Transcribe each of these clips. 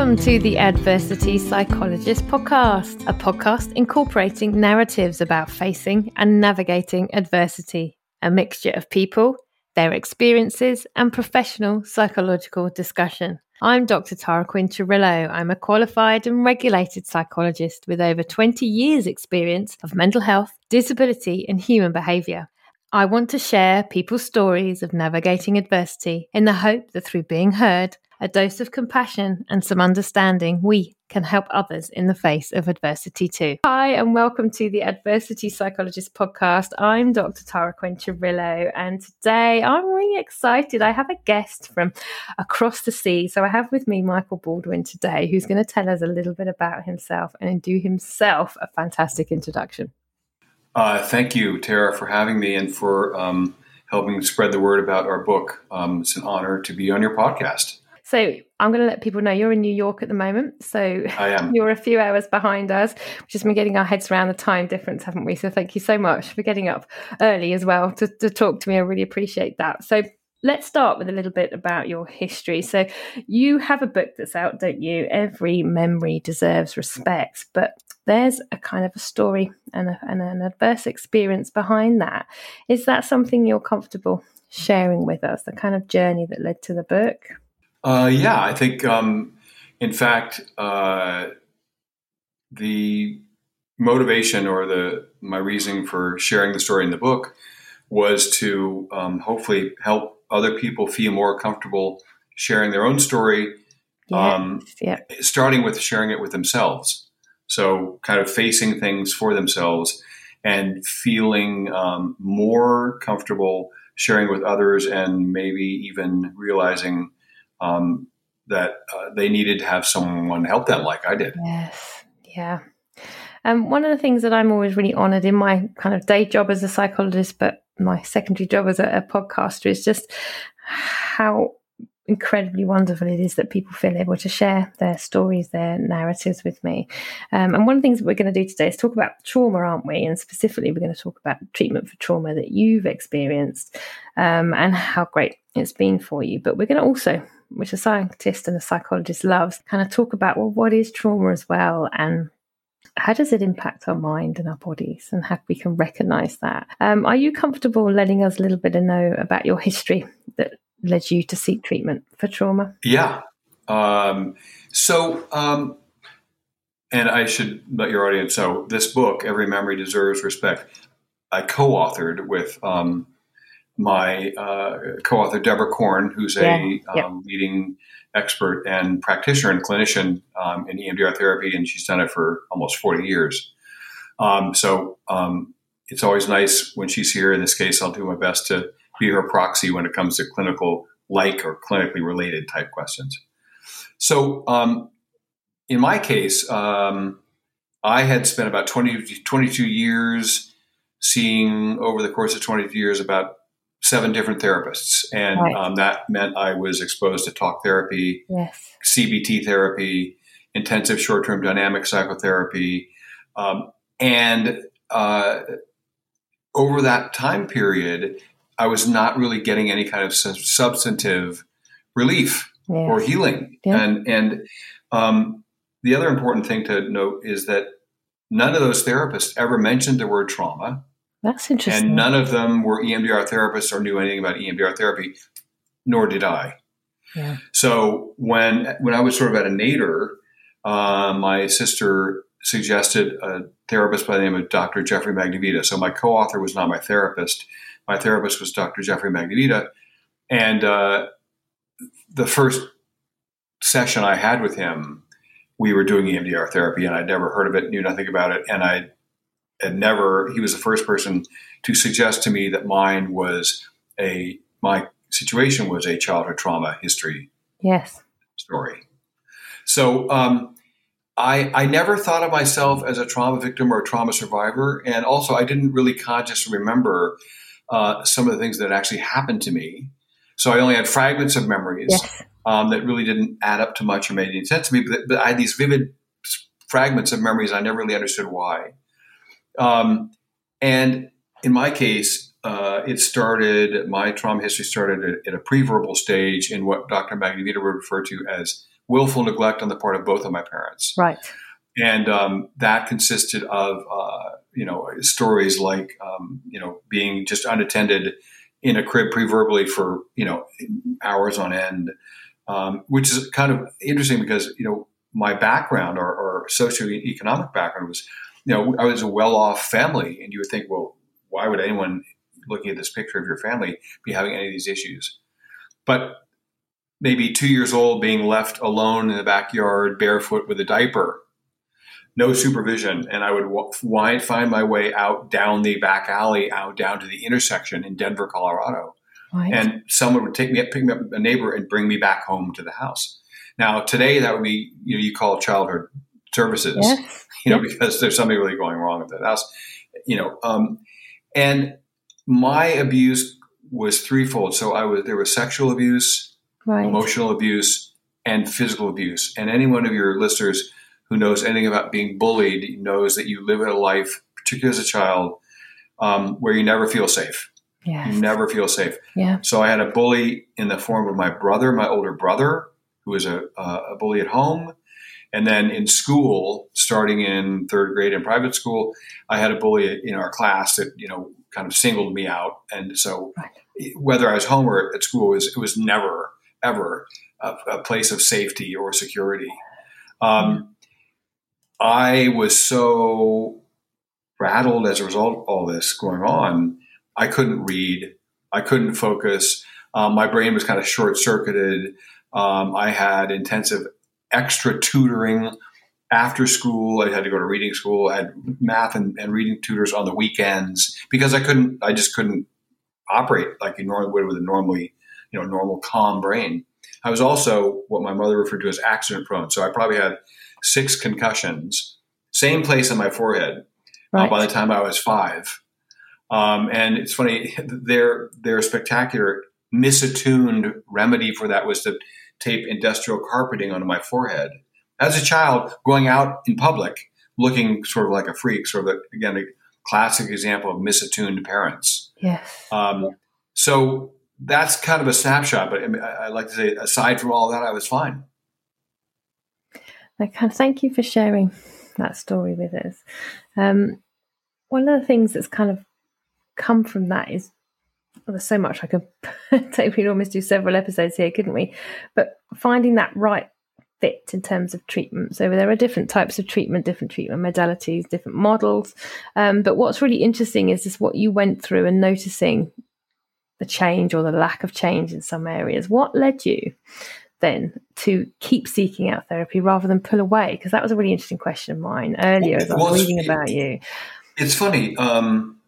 Welcome to the Adversity Psychologist podcast, a podcast incorporating narratives about facing and navigating adversity, a mixture of people, their experiences, and professional psychological discussion. I'm Dr. Tara Quinn Cirillo. I'm a qualified and regulated psychologist with over 20 years' experience of mental health, disability, and human behaviour. I want to share people's stories of navigating adversity in the hope that through being heard, a dose of compassion, and some understanding, we can help others in the face of adversity too. Hi, and welcome to the Adversity Psychologist podcast. I'm Dr. Tara Quinn Cirillo, and today I'm really excited. I have a guest from across the sea. So I have with me Michael Baldwin today, who's going to tell us a little bit about himself and do himself a fantastic introduction. Uh, thank you, Tara, for having me and for um, helping spread the word about our book. Um, it's an honor to be on your podcast. So I'm going to let people know you're in New York at the moment. So you're a few hours behind us. We've just been getting our heads around the time difference, haven't we? So thank you so much for getting up early as well to, to talk to me. I really appreciate that. So let's start with a little bit about your history. So you have a book that's out, don't you? Every memory deserves respect, but there's a kind of a story and, a, and an adverse experience behind that. Is that something you're comfortable sharing with us? The kind of journey that led to the book? Uh, yeah, I think, um, in fact, uh, the motivation or the my reasoning for sharing the story in the book was to um, hopefully help other people feel more comfortable sharing their own story, um, yeah. starting with sharing it with themselves. So, kind of facing things for themselves and feeling um, more comfortable sharing with others, and maybe even realizing um, that uh, they needed to have someone help them like I did. Yes. Yeah. Um, one of the things that I'm always really honored in my kind of day job as a psychologist, but my secondary job as a, a podcaster is just how incredibly wonderful it is that people feel able to share their stories, their narratives with me. Um, and one of the things that we're going to do today is talk about trauma, aren't we? And specifically, we're going to talk about treatment for trauma that you've experienced um, and how great it's been for you. But we're going to also which a scientist and a psychologist loves, kind of talk about well, what is trauma as well, and how does it impact our mind and our bodies, and how we can recognize that. Um, are you comfortable letting us a little bit of know about your history that led you to seek treatment for trauma? Yeah. Um, so, um, and I should let your audience know this book, Every Memory Deserves Respect, I co authored with um, my uh, co-author Deborah Korn, who's a yeah. um, leading expert and practitioner and clinician um, in EMDR therapy, and she's done it for almost 40 years. Um, so um, it's always nice when she's here. In this case, I'll do my best to be her proxy when it comes to clinical like or clinically related type questions. So um, in my case, um, I had spent about 20, 22 years seeing over the course of 22 years about seven different therapists, and right. um, that meant I was exposed to talk therapy, yes. CBT therapy, intensive short-term dynamic psychotherapy, um, and uh, over that time period, I was not really getting any kind of substantive relief yes. or healing, yeah. and and um, the other important thing to note is that none of those therapists ever mentioned the word trauma. That's interesting. And none of them were EMDR therapists or knew anything about EMDR therapy, nor did I. Yeah. So when when I was sort of at a nadir, uh, my sister suggested a therapist by the name of Dr. Jeffrey Magnavita. So my co-author was not my therapist. My therapist was Dr. Jeffrey Magnavita, and uh, the first session I had with him, we were doing EMDR therapy, and I'd never heard of it, knew nothing about it, and I had never he was the first person to suggest to me that mine was a my situation was a childhood trauma history yes. story. So um, I, I never thought of myself as a trauma victim or a trauma survivor and also i didn't really consciously remember uh, some of the things that actually happened to me. So i only had fragments of memories yes. um, that really didn't add up to much or made any sense to me but, but i had these vivid fragments of memories i never really understood why um, and in my case, uh, it started, my trauma history started at, at a preverbal stage in what Dr. Magnavita would refer to as willful neglect on the part of both of my parents. Right. And um, that consisted of, uh, you know, stories like, um, you know, being just unattended in a crib pre-verbally for, you know, hours on end, um, which is kind of interesting because, you know, my background or, or socioeconomic background was, you know, I was a well-off family, and you would think, well, why would anyone looking at this picture of your family be having any of these issues? But maybe two years old, being left alone in the backyard, barefoot with a diaper, no supervision, and I would w- find my way out down the back alley, out down to the intersection in Denver, Colorado. Right. And someone would take me up, pick me up, a neighbor, and bring me back home to the house. Now, today that would be, you know, you call childhood services, yes. you know, yes. because there's something really going wrong with that house, you know. Um, and my abuse was threefold. So I was there was sexual abuse, right. emotional abuse, and physical abuse. And any one of your listeners who knows anything about being bullied knows that you live a life, particularly as a child, um, where you never feel safe. Yes. You never feel safe. Yeah. So I had a bully in the form of my brother, my older brother, who was a, a bully at home. And then in school, starting in third grade in private school, I had a bully in our class that, you know, kind of singled me out. And so whether I was home or at school, it was, it was never, ever a, a place of safety or security. Um, I was so rattled as a result of all this going on. I couldn't read. I couldn't focus. Um, my brain was kind of short circuited. Um, I had intensive extra tutoring after school. I had to go to reading school. I had math and, and reading tutors on the weekends because I couldn't. I just couldn't operate like you normally would with a normally, you know, normal calm brain. I was also what my mother referred to as accident prone. So I probably had six concussions, same place on my forehead right. uh, by the time I was five. Um, and it's funny, their their spectacular misattuned remedy for that was to tape industrial carpeting onto my forehead. As a child, going out in public looking sort of like a freak, sort of a, again a classic example of misattuned parents. Yes. Um, so that's kind of a snapshot, but I, mean, I, like to say, aside from all that, I was fine. Okay, thank you for sharing that story with us. Um, one of the things that's kind of come from that is well, there's so much I could take. We'd almost do several episodes here, couldn't we? But finding that right fit in terms of treatment. So there are different types of treatment, different treatment modalities, different models. Um, but what's really interesting is just what you went through and noticing the change or the lack of change in some areas. What led you then to keep seeking out therapy rather than pull away? Because that was a really interesting question of mine earlier as I was reading about you. It's funny. Um,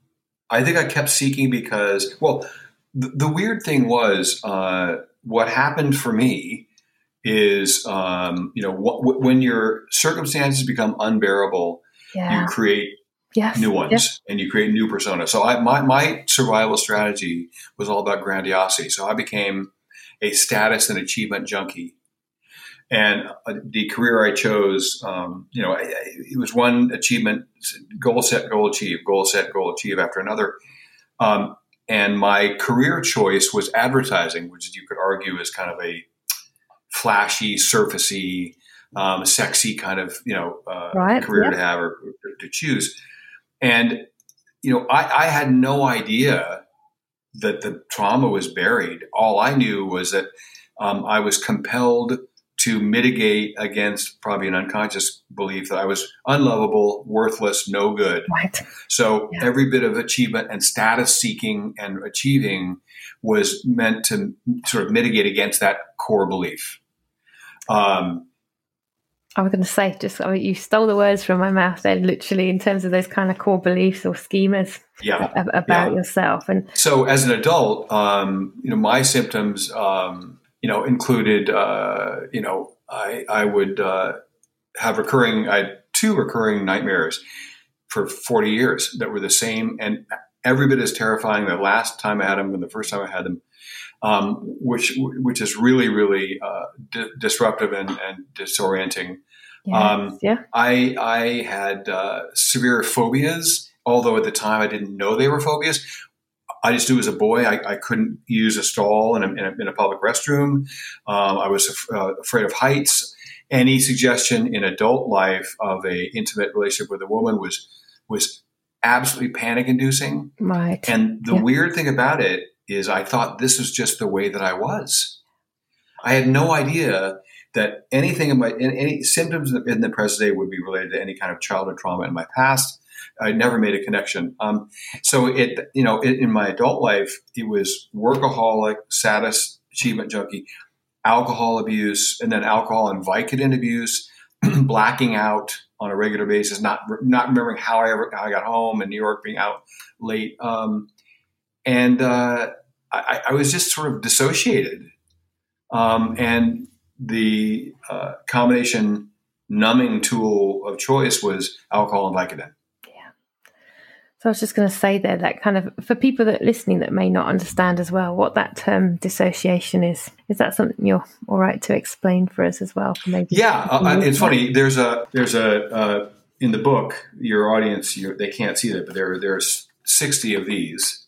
I think I kept seeking because, well, the, the weird thing was uh, what happened for me is, um, you know, wh- when your circumstances become unbearable, yeah. you create yes. new ones yes. and you create new personas. So I, my, my survival strategy was all about grandiosity. So I became a status and achievement junkie. And uh, the career I chose, um, you know, it was one achievement, goal set, goal achieve, goal set, goal achieve after another. Um, and my career choice was advertising, which you could argue is kind of a flashy, surfacey, um, sexy kind of you know uh, right. career to have or, or, to choose. And you know, I, I had no idea that the trauma was buried. All I knew was that um, I was compelled to mitigate against probably an unconscious belief that I was unlovable, worthless, no good. Right. So yeah. every bit of achievement and status seeking and achieving was meant to sort of mitigate against that core belief. Um, I was going to say, just I mean, you stole the words from my mouth there, literally, in terms of those kind of core beliefs or schemas yeah, about yeah. yourself. And so, as an adult, um, you know, my symptoms um, you know, included, uh, you know, I, I would uh, have recurring, I had two recurring nightmares for 40 years that were the same and every bit as terrifying the last time I had them and the first time I had them, um, which, which is really, really uh, di- disruptive and, and disorienting. um, yeah. I, I had uh, severe phobias, although at the time I didn't know they were phobias. I just knew as a boy I, I couldn't use a stall in a, in a, in a public restroom. Um, I was uh, afraid of heights. any suggestion in adult life of a intimate relationship with a woman was was absolutely panic inducing. Right. And the yeah. weird thing about it is I thought this was just the way that I was. I had no idea that anything in my in any symptoms in the present day would be related to any kind of childhood trauma in my past. I never made a connection. Um, so it, you know, it, in my adult life, it was workaholic, status achievement junkie, alcohol abuse, and then alcohol and Vicodin abuse, blacking out on a regular basis, not not remembering how I ever how I got home in New York, being out late, um, and uh, I, I, was just sort of dissociated. Um, and the uh, combination numbing tool of choice was alcohol and Vicodin. So I was just going to say there that kind of for people that are listening that may not understand as well what that term dissociation is. Is that something you're all right to explain for us as well? Maybe. Yeah, uh, it's funny. There's a there's a uh, in the book your audience they can't see that, but there there's 60 of these.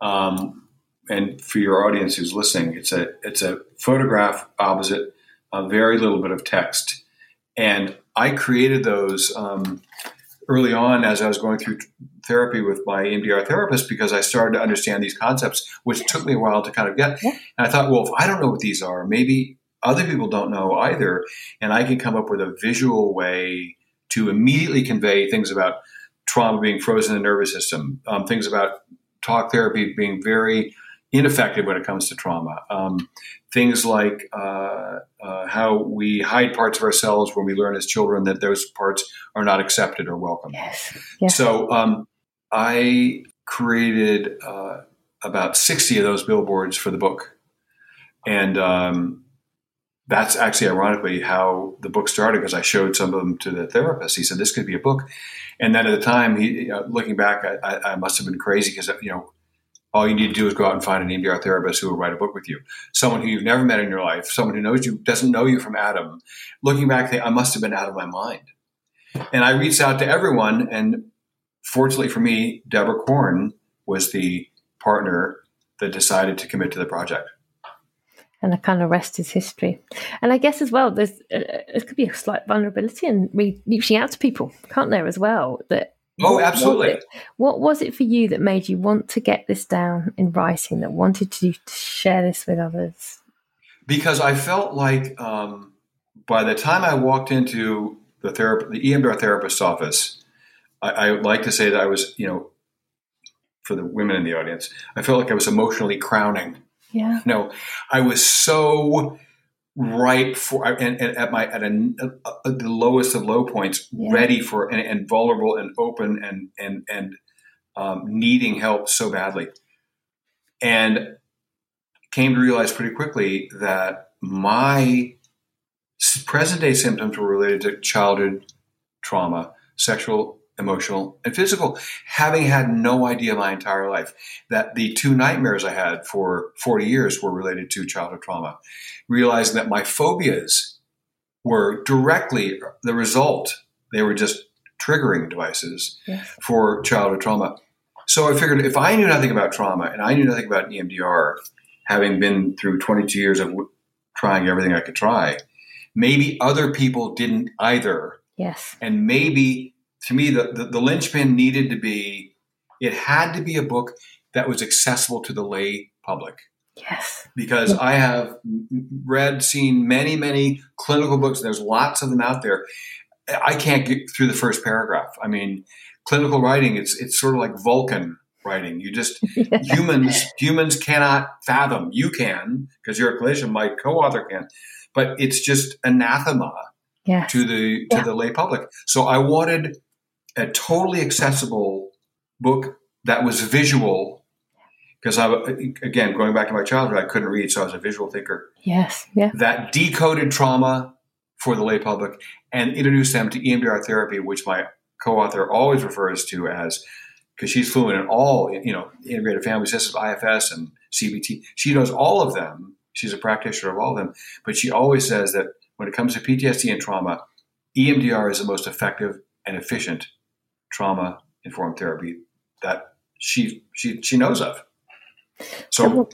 Um, and for your audience who's listening, it's a it's a photograph opposite a very little bit of text, and I created those. Um, early on as I was going through therapy with my EMDR therapist because I started to understand these concepts, which took me a while to kind of get. And I thought, well, if I don't know what these are, maybe other people don't know either, and I can come up with a visual way to immediately convey things about trauma being frozen in the nervous system, um, things about talk therapy being very ineffective when it comes to trauma. Um, things like uh, uh, how we hide parts of ourselves when we learn as children that those parts are not accepted or welcome. Yes. yes. So um, I created uh, about 60 of those billboards for the book. And um, that's actually ironically how the book started because I showed some of them to the therapist. He said, This could be a book. And then at the time, he, uh, looking back, I, I, must have been crazy because, you know, all you need to do is go out and find an EMDR therapist who will write a book with you. Someone who you've never met in your life, someone who knows you, doesn't know you from Adam. Looking back, I must have been out of my mind. And I reached out to everyone, and fortunately for me, Deborah Korn was the partner that decided to commit to the project. And the kind of rest is history. And I guess as well, there's uh, there could be a slight vulnerability in reaching out to people, can't there, as well? That Oh, what absolutely. Was what was it for you that made you want to get this down in writing, that wanted to, to share this with others? Because I felt like um, by the time I walked into the therapy, the EMDR therapist's office, I, I would like to say that I was, you know, for the women in the audience, I felt like I was emotionally crowning. Yeah. No, I was so right for and, and at my at a, the lowest of low points yeah. ready for and, and, vulnerable and open and and and um, needing help so badly and came to realize pretty quickly that my present day symptoms were related to childhood trauma sexual emotional, and physical, having had no idea my entire life that the two nightmares I had for 40 years were related to childhood trauma. Realizing that my phobias were directly the result, they were just triggering devices yes. for childhood trauma. So I figured if I knew nothing about trauma and I knew nothing about EMDR, having been through 22 years of trying everything I could try, maybe other people didn't either. Yes. And maybe to me, the, the, the linchpin needed to be, it had to be a book that was accessible to the lay public. Yes. Because I have read, seen many, many clinical books. There's lots of them out there. I can't get through the first paragraph. I mean, clinical writing, it's it's sort of like Vulcan writing. You just humans humans cannot fathom. You can because you're a clinician. My co-author can, but it's just anathema yes. to the to yeah. the lay public. So I wanted a totally accessible book that was visual because I again going back to my childhood I couldn't read so I was a visual thinker. Yes, yeah. That decoded trauma for the lay public and introduced them to EMDR therapy which my co-author always refers to as because she's fluent in all you know integrated family systems IFS and CBT. She knows all of them. She's a practitioner of all of them, but she always says that when it comes to PTSD and trauma, EMDR is the most effective and efficient trauma informed therapy that she she she knows of. So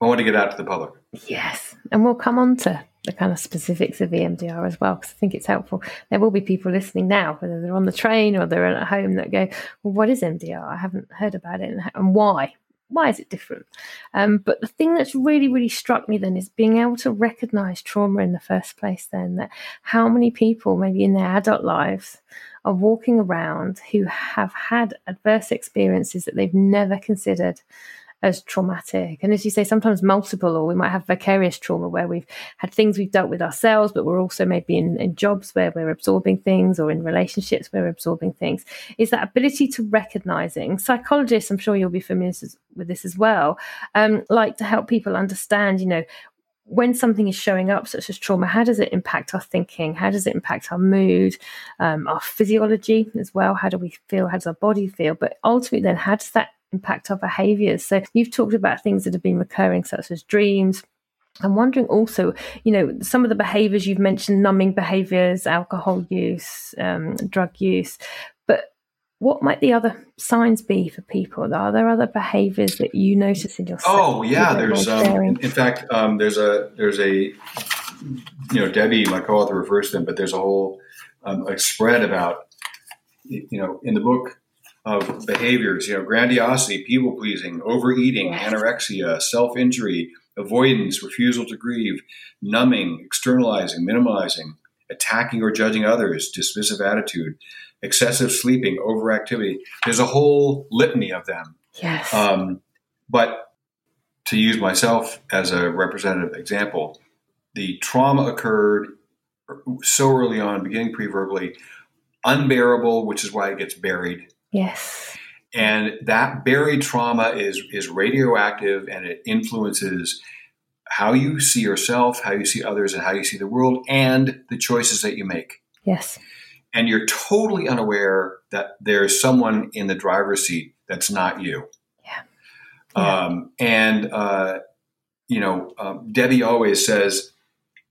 I want to get out to the public. Yes, and we'll come on to the kind of specifics of EMDR as well, because I think it's helpful. There will be people listening now, whether they're on the train or they're at home, that go, "Well, what is EMDR? I haven't heard about it, and why? Why is it different?" Um, but the thing that's really, really struck me then is being able to recognise trauma in the first place. Then that how many people, maybe in their adult lives, are walking around who have had adverse experiences that they've never considered as traumatic. And as you say, sometimes multiple, or we might have vicarious trauma where we've had things we've dealt with ourselves, but we're also maybe in, in jobs where we're absorbing things or in relationships where we're absorbing things. Is that ability to recognizing psychologists, I'm sure you'll be familiar with this as well, um, like to help people understand, you know, when something is showing up, such as trauma, how does it impact our thinking? How does it impact our mood, um, our physiology as well? How do we feel? How does our body feel? But ultimately, then, how does that impact our behaviors. So you've talked about things that have been recurring, such as dreams. I'm wondering also, you know, some of the behaviors you've mentioned, numbing behaviors, alcohol use, um, drug use, but what might the other signs be for people? Are there other behaviors that you notice in yourself? Oh yeah, there's um, in, fact um, there's a there's a you know Debbie, my co-author, refers to them, but there's a whole um, a spread about you know in the book of behaviors, you know, grandiosity, people pleasing, overeating, anorexia, self injury, avoidance, refusal to grieve, numbing, externalizing, minimalizing, attacking or judging others, dismissive attitude, excessive sleeping, overactivity. There's a whole litany of them. Yes. Um, but to use myself as a representative example, the trauma occurred so early on, beginning preverbally, unbearable, which is why it gets buried Yes. And that buried trauma is is radioactive and it influences how you see yourself, how you see others, and how you see the world, and the choices that you make. Yes. And you're totally unaware that there's someone in the driver's seat that's not you. Yeah. yeah. Um, and, uh, you know, um, Debbie always says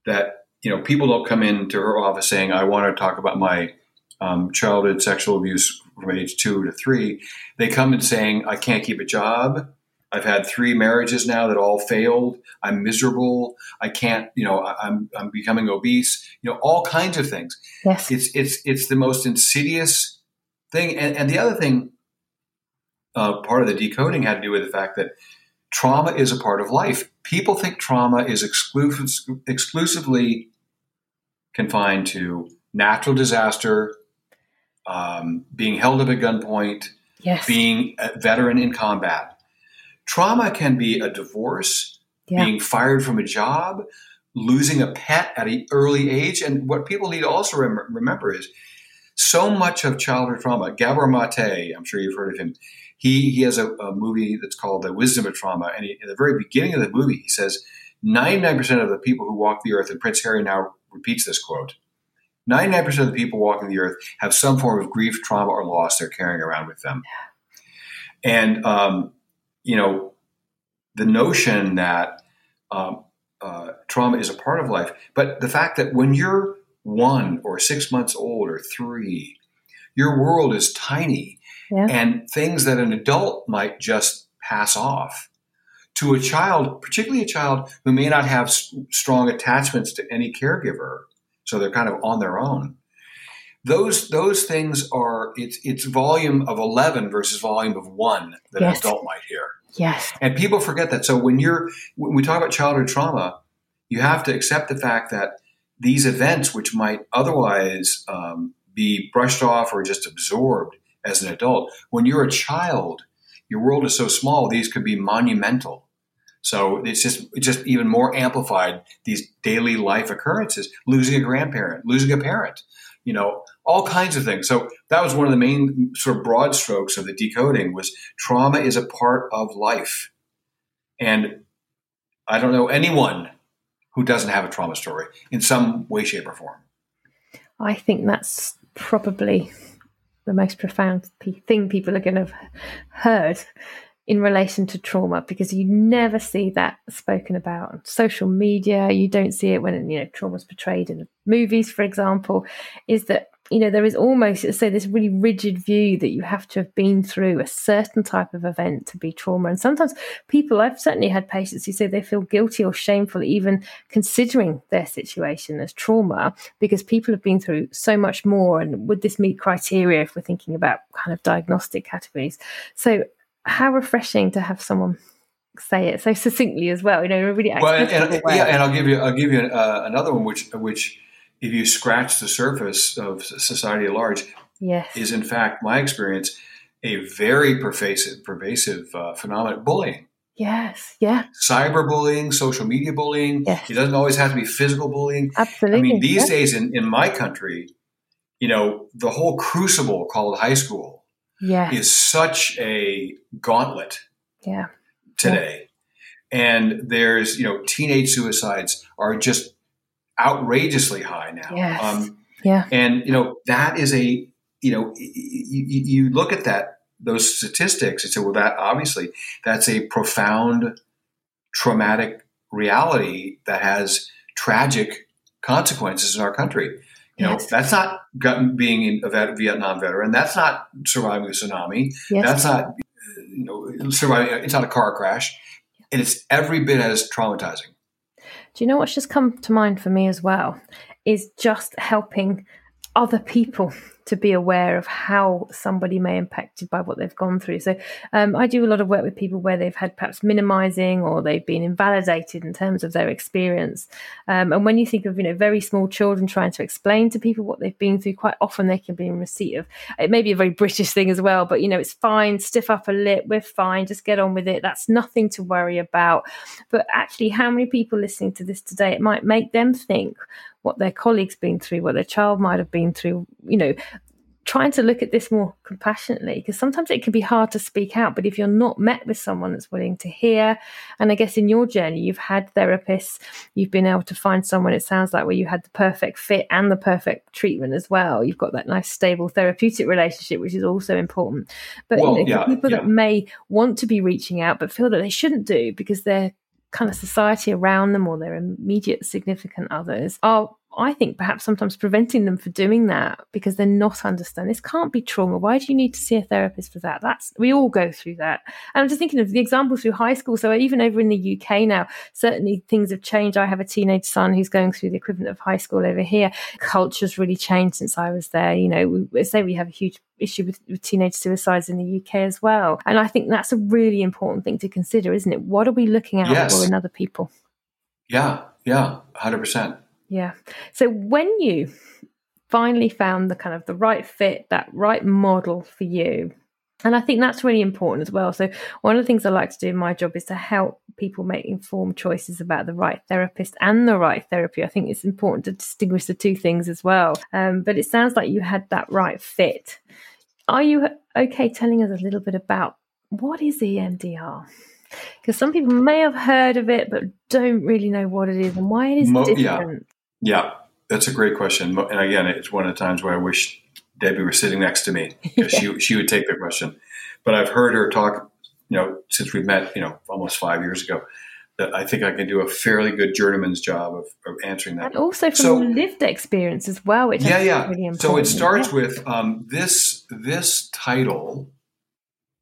that, you know, people don't come into her office saying, I want to talk about my um, childhood sexual abuse from age two to three, they come and saying, I can't keep a job. I've had three marriages now that all failed. I'm miserable. I can't, you know, I'm, I'm becoming obese, you know, all kinds of things. Yes. It's, it's, it's the most insidious thing. And, and the other thing, uh, part of the decoding had to do with the fact that trauma is a part of life. People think trauma is exclusive, exclusively confined to natural disaster, um, being held up at gunpoint, yes. being a veteran in combat. Trauma can be a divorce, yeah. being fired from a job, losing a pet at an early age. And what people need to also rem- remember is so much of childhood trauma. Gabor Mate, I'm sure you've heard of him. He, he has a, a movie that's called The Wisdom of Trauma. And he, at the very beginning of the movie, he says 99% of the people who walk the earth, and Prince Harry now repeats this quote 99% of the people walking the earth have some form of grief, trauma, or loss they're carrying around with them. And, um, you know, the notion that um, uh, trauma is a part of life, but the fact that when you're one or six months old or three, your world is tiny yeah. and things that an adult might just pass off to a child, particularly a child who may not have strong attachments to any caregiver so they're kind of on their own. Those those things are it's it's volume of eleven versus volume of one that yes. an adult might hear. Yes, and people forget that. So when you're when we talk about childhood trauma, you have to accept the fact that these events, which might otherwise um, be brushed off or just absorbed as an adult, when you're a child, your world is so small; these could be monumental. So it's just it's just even more amplified these daily life occurrences, losing a grandparent, losing a parent, you know, all kinds of things. So that was one of the main sort of broad strokes of the decoding was trauma is a part of life. And I don't know anyone who doesn't have a trauma story in some way, shape, or form. I think that's probably the most profound thing people are going to have heard in relation to trauma because you never see that spoken about on social media. You don't see it when you know trauma is portrayed in movies, for example. Is that you know, there is almost, say, this really rigid view that you have to have been through a certain type of event to be trauma. And sometimes people, I've certainly had patients who say they feel guilty or shameful even considering their situation as trauma because people have been through so much more. And would this meet criteria if we're thinking about kind of diagnostic categories? So, how refreshing to have someone say it so succinctly as well. You know, really well, and, and yeah, and I'll give you I'll give you uh, another one, which which if you scratch the surface of society at large, yes. is in fact my experience a very pervasive pervasive uh, phenomenon bullying. Yes, yeah. Cyberbullying, social media bullying. Yes. It doesn't always have to be physical bullying. Absolutely. I mean, these days in, in my country, you know, the whole crucible called high school yes. is such a gauntlet. Yeah today. Yeah. And there's, you know, teenage suicides are just outrageously high now. Yes. Um, yeah. And, you know, that is a, you know, you, you look at that, those statistics and say, well, that obviously that's a profound traumatic reality that has tragic consequences in our country. You know, yes. that's not being a Vietnam veteran. That's not surviving a tsunami. Yes. That's not you know, surviving. It's not a car crash, and it's every bit as traumatizing. Do you know what's just come to mind for me as well? Is just helping other people to be aware of how somebody may impacted by what they've gone through. So um, I do a lot of work with people where they've had perhaps minimizing or they've been invalidated in terms of their experience. Um, and when you think of you know very small children trying to explain to people what they've been through, quite often they can be in receipt of it may be a very British thing as well, but you know it's fine, stiff upper lip, we're fine, just get on with it. That's nothing to worry about. But actually, how many people listening to this today, it might make them think, what their colleagues been through, what their child might have been through, you know, trying to look at this more compassionately because sometimes it can be hard to speak out but if you're not met with someone that's willing to hear and i guess in your journey you've had therapists you've been able to find someone it sounds like where you had the perfect fit and the perfect treatment as well you've got that nice stable therapeutic relationship which is also important but well, you know, yeah, people yeah. that may want to be reaching out but feel that they shouldn't do because they're kind of society around them or their immediate significant others are I think perhaps sometimes preventing them from doing that because they're not understanding. This can't be trauma. Why do you need to see a therapist for that? That's we all go through that. And I'm just thinking of the example through high school. So even over in the UK now, certainly things have changed. I have a teenage son who's going through the equivalent of high school over here. Culture's really changed since I was there. You know, we say we have a huge issue with, with teenage suicides in the UK as well. And I think that's a really important thing to consider, isn't it? What are we looking out yes. for in other people? Yeah, yeah, hundred percent. Yeah. So when you finally found the kind of the right fit, that right model for you, and I think that's really important as well. So, one of the things I like to do in my job is to help people make informed choices about the right therapist and the right therapy. I think it's important to distinguish the two things as well. Um, but it sounds like you had that right fit. Are you okay telling us a little bit about what is EMDR? Because some people may have heard of it but don't really know what it is and why it is Mo- different. Yeah. Yeah, that's a great question. And again, it's one of the times where I wish Debbie were sitting next to me because yeah. she she would take the question. But I've heard her talk, you know, since we met, you know, almost five years ago that I think I can do a fairly good journeyman's job of, of answering that. And also from so, lived experience as well, which yeah, yeah. Really so it starts yeah. with um, this this title.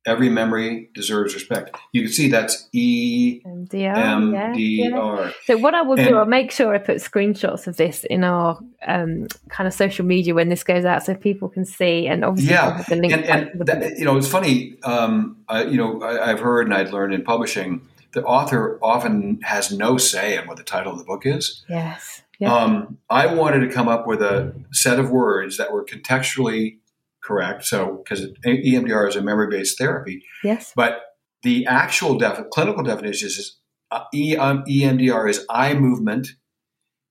Every memory deserves respect. You can see that's E M D R. So what I will and, do, I'll make sure I put screenshots of this in our um, kind of social media when this goes out, so people can see. And obviously, yeah, the link. And, and that, you know, it's funny. Um, I, you know, I, I've heard and I'd learned in publishing the author often has no say in what the title of the book is. Yes. Um, I wanted to come up with a set of words that were contextually correct. So, because EMDR is a memory based therapy. Yes. But the actual def- clinical definition is uh, EMDR is eye movement,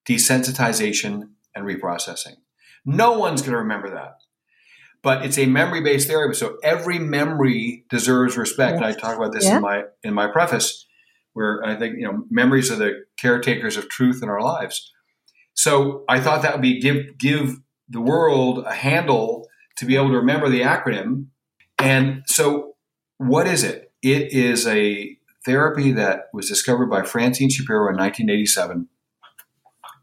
desensitization, and reprocessing. No one's going to remember that. But it's a memory based therapy. So every memory deserves respect. Yes. And I talk about this yeah. in my in my preface where I think you know memories are the caretakers of truth in our lives. So I thought that would be give give the world a handle to be able to remember the acronym. And so, what is it? It is a therapy that was discovered by Francine Shapiro in 1987.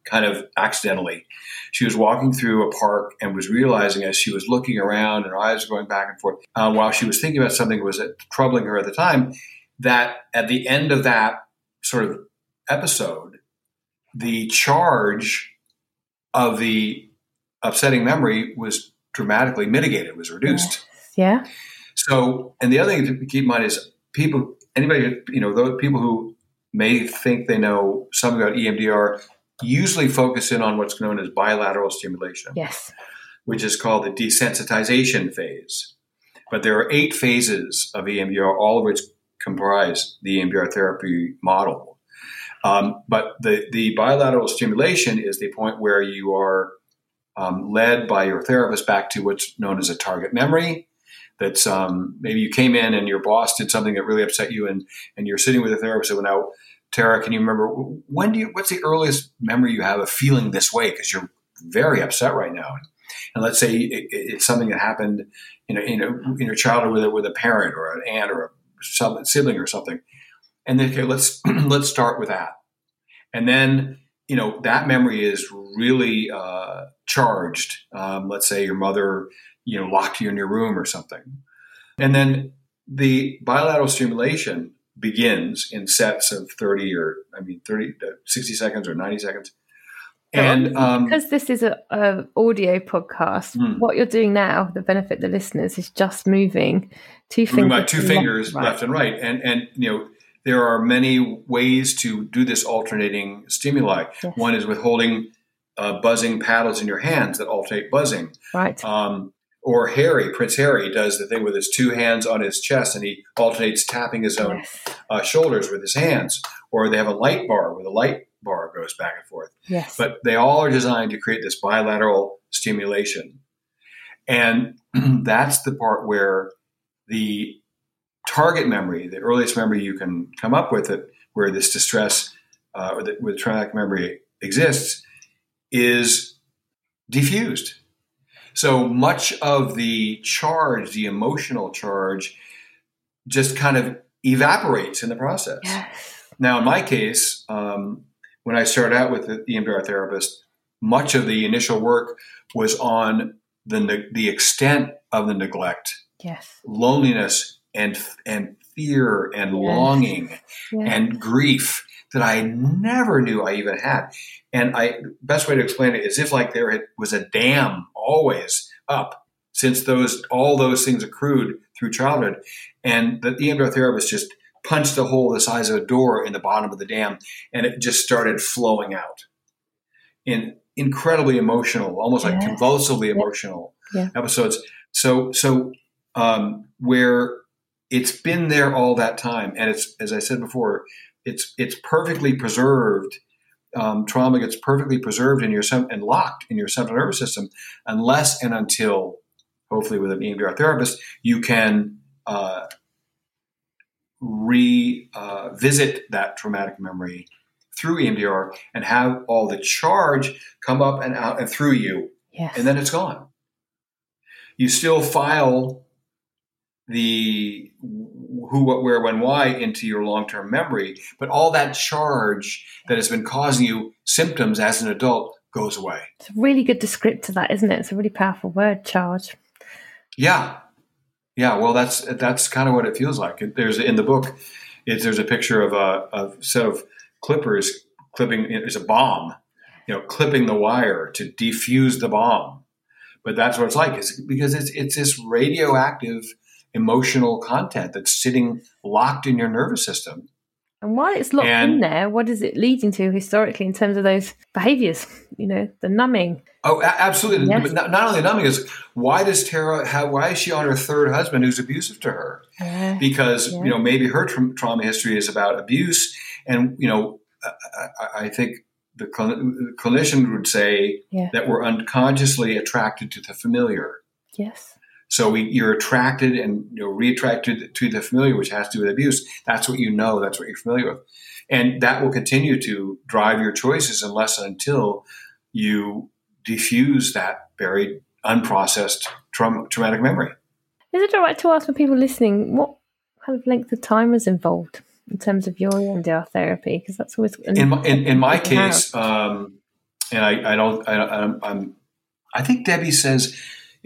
kind of accidentally. She was walking through a park and was realizing as she was looking around and her eyes were going back and forth uh, while she was thinking about something that was troubling her at the time, that at the end of that sort of episode, the charge of the upsetting memory was dramatically mitigated, was reduced. Yeah. So, and the other thing to keep in mind is people, anybody, you know, those people who may think they know something about EMDR usually focus in on what's known as bilateral stimulation. Yes. Which is called the desensitization phase. But there are eight phases of EMDR, all of which comprise the EMDR therapy model. Um, but the, the bilateral stimulation is the point where you are um, led by your therapist back to what's known as a target memory. That's um, maybe you came in and your boss did something that really upset you, and, and you're sitting with a therapist. And now, Tara, can you remember when do you? What's the earliest memory you have of feeling this way? Because you're very upset right now. And let's say it, it's something that happened, you know, in, a, in your childhood with a, with a parent or an aunt or a sibling or something. And then okay, let's let's start with that. And then you know that memory is really uh, charged. Um, let's say your mother, you know, locked you in your room or something, and then the bilateral stimulation begins in sets of 30 or I mean 30 uh, 60 seconds or 90 seconds. And um, because this is a, a audio podcast, mm. what you're doing now, the benefit the listeners is just moving two fingers, two fingers left, left and right, and and you know there are many ways to do this alternating stimuli. Yes. One is with holding uh, buzzing paddles in your hands that alternate buzzing. Right. Um, or Harry, Prince Harry, does the thing with his two hands on his chest and he alternates tapping his own yes. uh, shoulders with his hands. Or they have a light bar where the light bar goes back and forth. Yes. But they all are designed to create this bilateral stimulation. And that's the part where the target memory, the earliest memory you can come up with it, where this distress uh, or the, with traumatic memory exists, is diffused. So much of the charge, the emotional charge, just kind of evaporates in the process. Yes. Now, in my case, um, when I started out with the EMDR therapist, much of the initial work was on the the extent of the neglect, yes, loneliness, and and fear and longing and grief that I never knew I even had. And I best way to explain it is if like there was a dam always up since those all those things accrued through childhood, and the EMDR therapist just punched a hole the size of a door in the bottom of the dam, and it just started flowing out. In incredibly emotional, almost like convulsively emotional episodes. So so um, where it's been there all that time, and it's as I said before, it's it's perfectly preserved. Um, trauma gets perfectly preserved in your and locked in your central nervous system, unless and until, hopefully, with an EMDR therapist, you can uh, revisit uh, that traumatic memory through EMDR and have all the charge come up and out and through you, yes. and then it's gone. You still file the who, what, where, when, why into your long term memory, but all that charge that has been causing you symptoms as an adult goes away. It's a really good descriptor, that isn't it? It's a really powerful word, charge. Yeah, yeah. Well, that's that's kind of what it feels like. There's in the book, it, there's a picture of a, a set of clippers clipping. It's a bomb, you know, clipping the wire to defuse the bomb. But that's what it's like. It's because it's it's this radioactive emotional content that's sitting locked in your nervous system. And while it's locked and, in there, what is it leading to historically in terms of those behaviors? You know, the numbing. Oh, absolutely. Yes. Not, not, only numbing is why does Tara have? Why is she on her third husband who's abusive to her? Uh, because yeah. you know maybe her tra- trauma history is about abuse, and you know I, I think the clinician would say yeah. that we're unconsciously attracted to the familiar. Yes. So we, you're attracted and you know, reattracted to the familiar, which has to do with abuse. That's what you know. That's what you're familiar with, and that will continue to drive your choices unless and until you diffuse that buried, unprocessed tra- traumatic memory. Is it all right to ask for people listening what kind of length of time is involved in terms of your EMDR therapy? Because that's always in my, in, in my case. Um, and I, I don't. I, I'm, I'm. I think Debbie says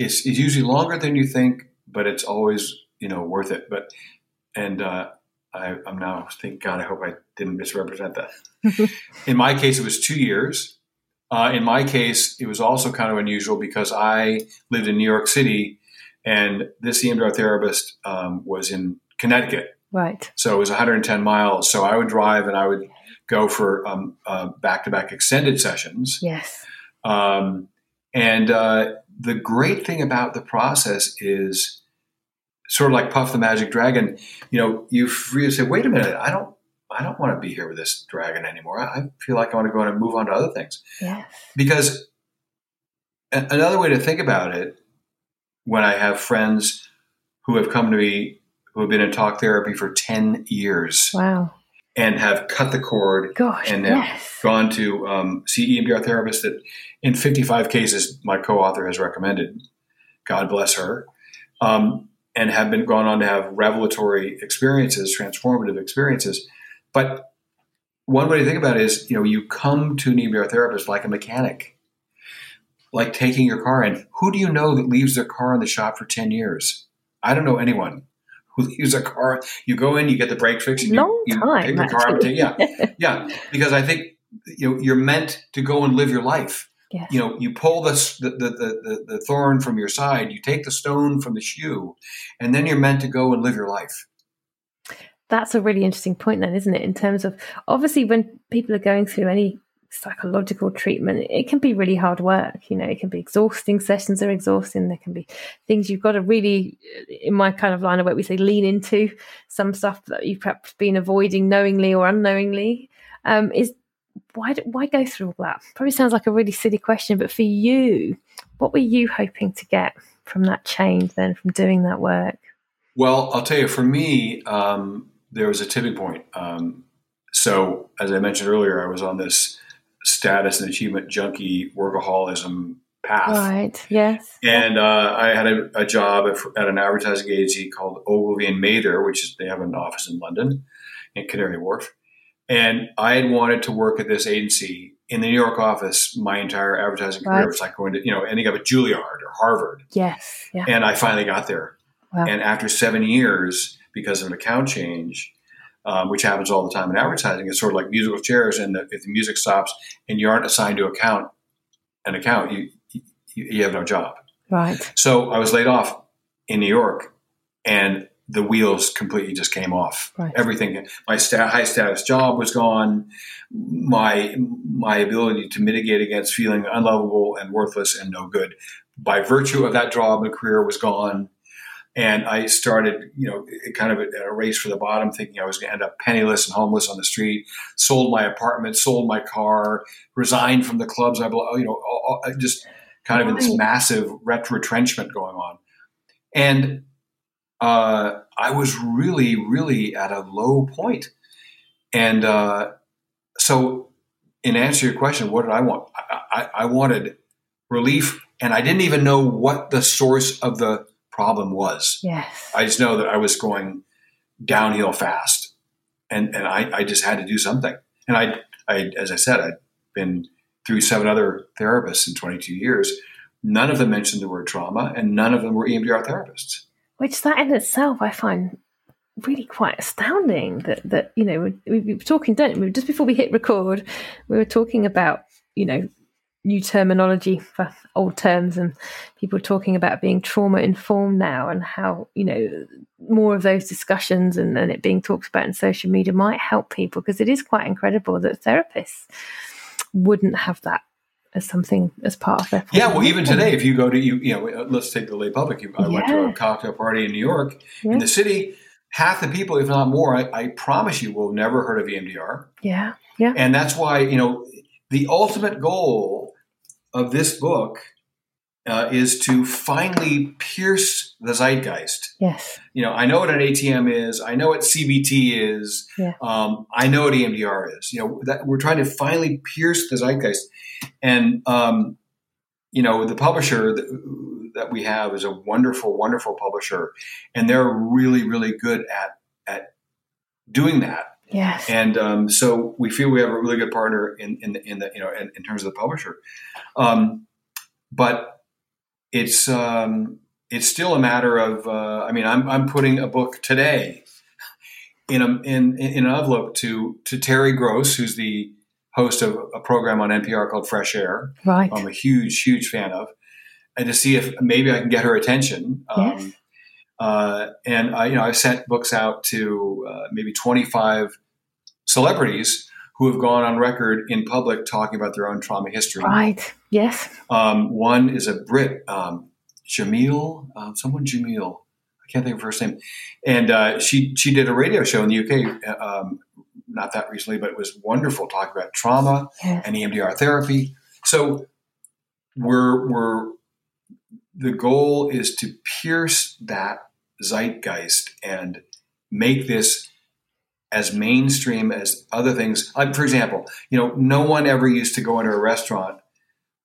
it's, it's usually longer than you think, but it's always you know worth it. But and uh, I, I'm now thank God. I hope I didn't misrepresent that. in my case, it was two years. Uh, in my case, it was also kind of unusual because I lived in New York City, and this EMDR therapist um, was in Connecticut. Right. So it was 110 miles. So I would drive and I would go for um, uh, back-to-back extended sessions. Yes. Um, and uh, the great thing about the process is sort of like Puff the Magic Dragon. You know, you free say, "Wait a minute, I don't, I don't want to be here with this dragon anymore. I feel like I want to go and move on to other things." Yes. Because another way to think about it, when I have friends who have come to me who have been in talk therapy for ten years Wow. And have cut the cord Gosh. and then yes. gone to um, see EMDR therapists that in 55 cases my co-author has recommended. God bless her. Um, and have been gone on to have revelatory experiences, transformative experiences. But one way to think about it is, you know, you come to an EMDR therapist like a mechanic, like taking your car in. Who do you know that leaves their car in the shop for 10 years? I don't know anyone who leaves a car. You go in, you get the brake fixed, and you, you time. the car up. Take, yeah, yeah, because I think you know you're meant to go and live your life. yes. You know, you pull the the, the the the thorn from your side, you take the stone from the shoe, and then you're meant to go and live your life. That's a really interesting point, then, isn't it? In terms of obviously, when people are going through any psychological treatment, it can be really hard work. You know, it can be exhausting. Sessions are exhausting. There can be things you've got to really, in my kind of line of work, we say lean into some stuff that you've perhaps been avoiding knowingly or unknowingly. Um, is why why go through all that? Probably sounds like a really silly question, but for you, what were you hoping to get from that change then, from doing that work? Well, I'll tell you, for me, um, there was a tipping point. Um, so, as I mentioned earlier, I was on this status and achievement junkie workaholism path. Right. Yes. And uh, I had a, a job at, at an advertising agency called Ogilvy and Mather, which is they have an office in London, in Canary Wharf. And I had wanted to work at this agency in the New York office my entire advertising career. Right. It was like going to, you know, ending up at Juilliard or Harvard. Yes. Yeah. And I finally got there. Wow. And after seven years, because of an account change, um, which happens all the time in advertising, it's sort of like musical chairs. And the, if the music stops and you aren't assigned to account an account, you, you you have no job. Right. So I was laid off in New York, and the wheels completely just came off. Right. Everything, my sta- high status job was gone. My my ability to mitigate against feeling unlovable and worthless and no good, by virtue of that job and career, was gone. And I started, you know, kind of a, a race for the bottom, thinking I was going to end up penniless and homeless on the street. Sold my apartment, sold my car, resigned from the clubs I, you know, all, all- just kind of in this massive retrenchment going on. And uh, I was really, really at a low point. And uh, so, in answer to your question, what did I want? I, I, I wanted relief, and I didn't even know what the source of the problem was. Yes. I just know that I was going downhill fast, and and I, I just had to do something. And I, I, as I said, I'd been through seven other therapists in 22 years. None of them mentioned the word trauma, and none of them were EMDR therapists. Which that in itself, I find really quite astounding. That that you know we, we were talking, don't we? Just before we hit record, we were talking about you know new terminology for old terms and people talking about being trauma informed now and how you know more of those discussions and, and it being talked about in social media might help people because it is quite incredible that therapists wouldn't have that as something as part of their Yeah, well, even today, if you go to you, you know, uh, let's take the lay public. I went to Yeah. a cocktail party in New York, Yeah. in the city. Half the people, if not more, I, I promise you, will never heard of EMDR, yeah yeah and that's why you know the ultimate goal of this book uh, is to finally pierce the zeitgeist. yes You know, I know what an ATM is. I know what CBT is. Yeah. Um, I know what EMDR is. You know, that we're trying to finally pierce the zeitgeist, and um, you know, the publisher that, that we have is a wonderful, wonderful publisher, and they're really, really good at at doing that. Yes. And um, so we feel we have a really good partner in in the, in the you know in, in terms of the publisher, um, but it's um, it's still a matter of uh, I mean I'm I'm putting a book today in a in in an envelope to to Terry Gross who's the host of a program on NPR called Fresh Air. Right. I'm a huge huge fan of, and to see if maybe I can get her attention. Yes. Uh, and I, you know, I've sent books out to uh, maybe 25 celebrities who have gone on record in public talking about their own trauma history. Right. Yes. Um, one is a Brit, um, Jamil, uh, someone Jamil. I can't think of her first name. And uh, she she did a radio show in the UK, um, not that recently, but it was wonderful talking about trauma Yes. and EMDR therapy. So we're we're the goal is to pierce that zeitgeist and make this as mainstream as other things. Like for example, you know, no one ever used to go into a restaurant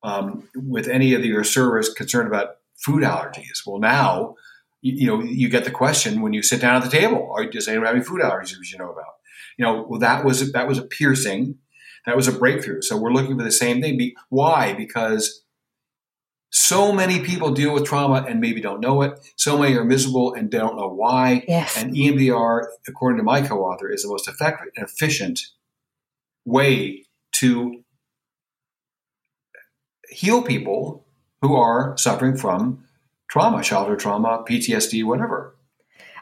um, with any of your servers concerned about food allergies. Well, now you, you know you get the question when you sit down at the table: Are does anyone have any food allergies should know about? You know, well that was that was a piercing, that was a breakthrough. So we're looking for the same thing. Why? Because so many people deal with trauma and maybe don't know it. So many are miserable and don't know why. Yes. And EMDR, according to my co-author, is the most effective and efficient way to heal people who are suffering from trauma, childhood trauma, PTSD, whatever.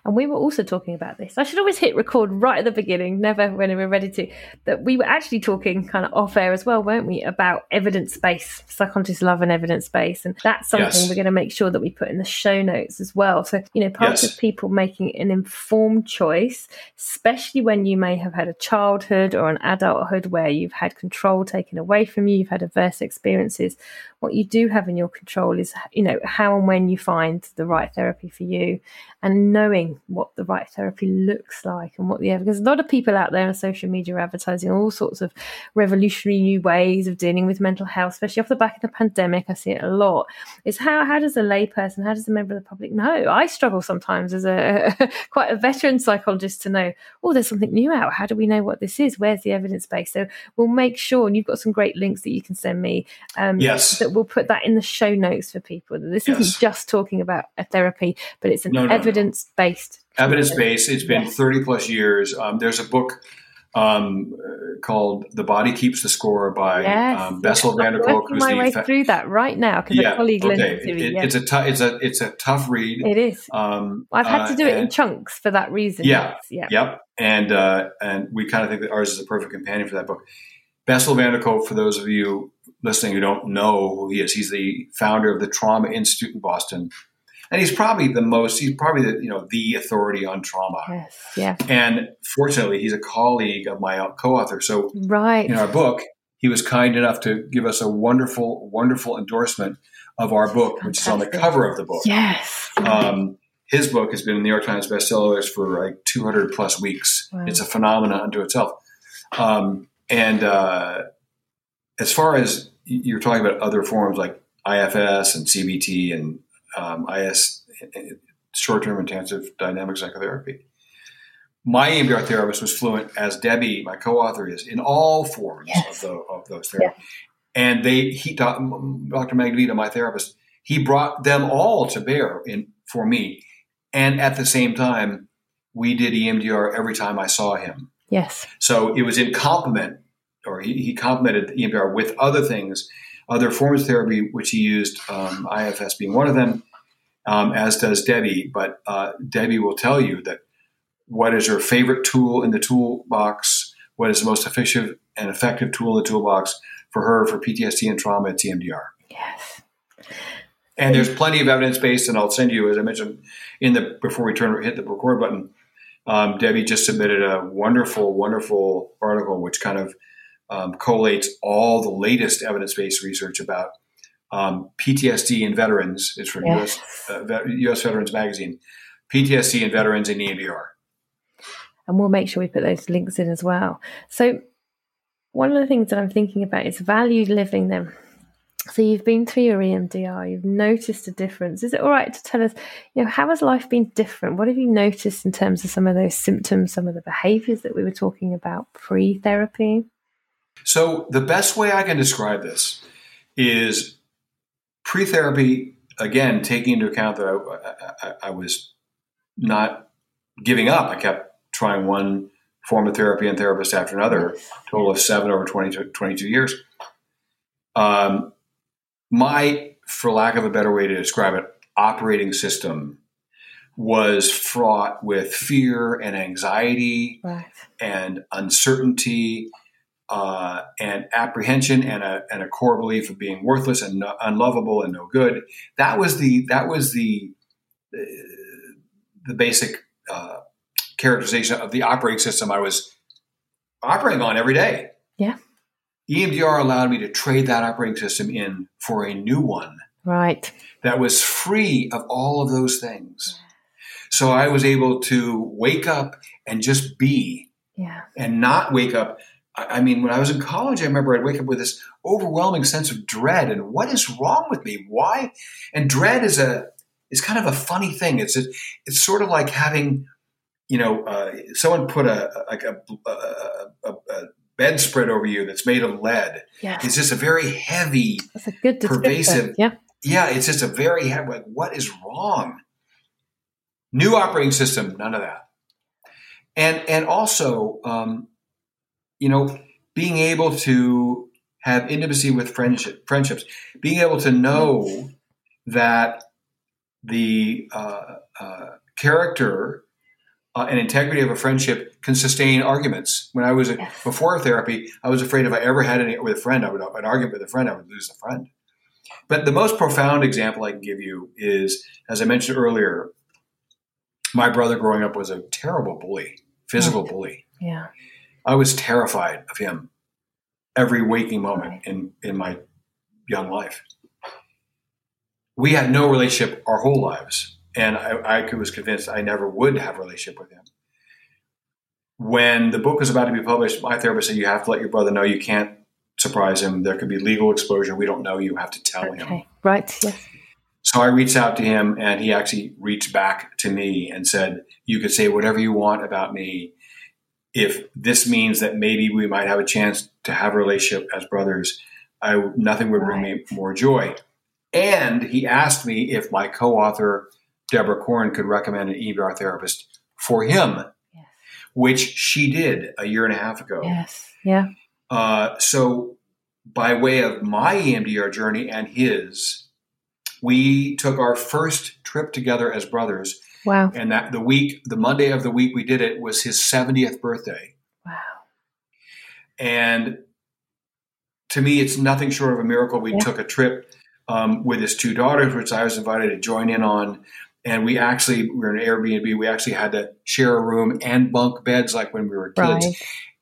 And we were also talking about this. I should always hit record right at the beginning, never when we're ready to. That we were actually talking kind of off air as well, weren't we, about evidence base. Psychologists love an evidence base. And that's something Yes. we're going to make sure that we put in the show notes as well. So, you know, part Yes. of people making an informed choice, especially when you may have had a childhood or an adulthood where you've had control taken away from you, you've had adverse experiences. What you do have in your control is, you know, how and when you find the right therapy for you and knowing what the right therapy looks like and what the because a lot of people out there on social media are advertising all sorts of revolutionary new ways of dealing with mental health, especially off the back of the pandemic. I see it a lot. Is how how does a layperson, how does a member of the public know? I struggle sometimes as a quite a veteran psychologist to know, oh, there's something new out. How do we know what this is? Where's the evidence base? So we'll make sure, and you've got some great links that you can send me. Um, Yes. We'll put that in the show notes for people. This Yes. isn't just talking about a therapy, but it's an No, no, no. evidence based. Evidence based. It's been Yes. 30 plus years. Um, there's a book um, uh, called "The Body Keeps the Score" by Yes, um, yes. Bessel I'm van der Kolk, working who's my way fa- through that right now because yeah. a colleague okay. it It- me. it- yeah. It's a tough. It's a it's a tough read. it is. Um, I've had to uh, do it in chunks for that reason. Yeah. yes, yeah. Yep. And uh, and we kind of think that ours is a perfect companion for that book. Bessel van der Kolk, for those of you listening who don't know who he is, he's the founder of the Trauma Institute in Boston, and he's probably the most. He's probably the you know the authority on trauma. Yes, yeah, And fortunately, he's a colleague of my co-author. So right. in our book, he was kind enough to give us a wonderful, wonderful endorsement of our book, which is on the cover of the book. yes. Um, his book has been in the New York Times bestsellers for like 200 plus weeks. Wow. It's a phenomenon unto itself. Um, and uh, as far as you're talking about other forms like IFS and CBT and um, IS, short-term intensive dynamic psychotherapy, my EMDR therapist was fluent, as Debbie, my co-author, is in all forms Yes. of, the, of those therapies. And they, he, Dr. Magnavita, my therapist, he brought them all to bear in for me. And at the same time, we did EMDR every time I saw him. Yes. So it was in complement, or he, he complemented the EMDR with other things, other forms of therapy, which he used, um, IFS being one of them, um, as does Debbie. But uh, Debbie will tell you that what is her favorite tool in the toolbox, what is the most efficient and effective tool in the toolbox for her for PTSD and trauma, it's EMDR. Yes. And there's plenty of evidence based, and I'll send you, as I mentioned in the before we turn hit the record button. Um, Debbie just submitted a wonderful, wonderful article which kind of um, collates all the latest evidence based research about um, PTSD in veterans. It's from Yes. US, uh, US Veterans Magazine. PTSD in veterans in EMDR. and we'll make sure we put those links in as well. So, one of the things that I'm thinking about is valued living. Then, So you've been through your EMDR, you've noticed a difference. Is it all right to tell us, you know, how has life been different? What have you noticed in terms of some of those symptoms, some of the behaviors that we were talking about pre-therapy? So the best way I can describe this is pre-therapy. Again, taking into account that I, I, I was not giving up. I kept trying one form of therapy and therapist after another, total of seven over 22, 22 years. Um, my, for lack of a better way to describe it, operating system was fraught with fear and anxiety right. and uncertainty uh, and apprehension and a, and a core belief of being worthless and no, unlovable and no good. That was the that was the uh, the basic uh, characterization of the operating system I was operating on every day. Yeah. EMDR allowed me to trade that operating system in for a new one. Right. That was free of all of those things. So I was able to wake up and just be. Yeah. And not wake up. I mean, when I was in college, I remember I'd wake up with this overwhelming sense of dread and what is wrong with me? Why? And dread is a is kind of a funny thing. It's a, it's sort of like having you know, uh, someone put a like a, a, a, bedspread over you that's made of lead. Yeah. It's just a very heavy, that's a good pervasive. Yeah. Yeah, it's just a very heavy. Like, what is wrong? New operating system, none of that. And and also, um, you know, being able to have intimacy with friendship, friendships, being able to know that the uh, uh, character uh, and integrity of a friendship can sustain arguments. When I was yes. before therapy, I was afraid if I ever had any with a friend, I would an argument with a friend, I would lose the friend. But the most profound example I can give you is, as I mentioned earlier, my brother growing up was a terrible bully, physical bully. Yeah, I was terrified of him every waking moment in in my young life. We had no relationship our whole lives and I, I was convinced I never would have a relationship with him. When the book was about to be published, my therapist said, "You have to let your brother know. You can't surprise him. There could be legal exposure. We don't know. You have to tell okay. him." Right. Yes. So I reached out to him, and he actually reached back to me and said, "You could say whatever you want about me. If this means that maybe we might have a chance to have a relationship as brothers, I nothing would bring me more joy." And he asked me if my co-author Deborah Korn could recommend an EMDR therapist for him, yes. which she did a year and a half ago. Yes. Yeah. Uh, so, by way of my EMDR journey and his, we took our first trip together as brothers. Wow. And that the week, the Monday of the week we did it was his 70th birthday. Wow. And to me, it's nothing short of a miracle. We yeah. took a trip um, with his two daughters, which I was invited to join in on and we actually we were in Airbnb. We actually had to share a room and bunk beds like when we were kids. Right.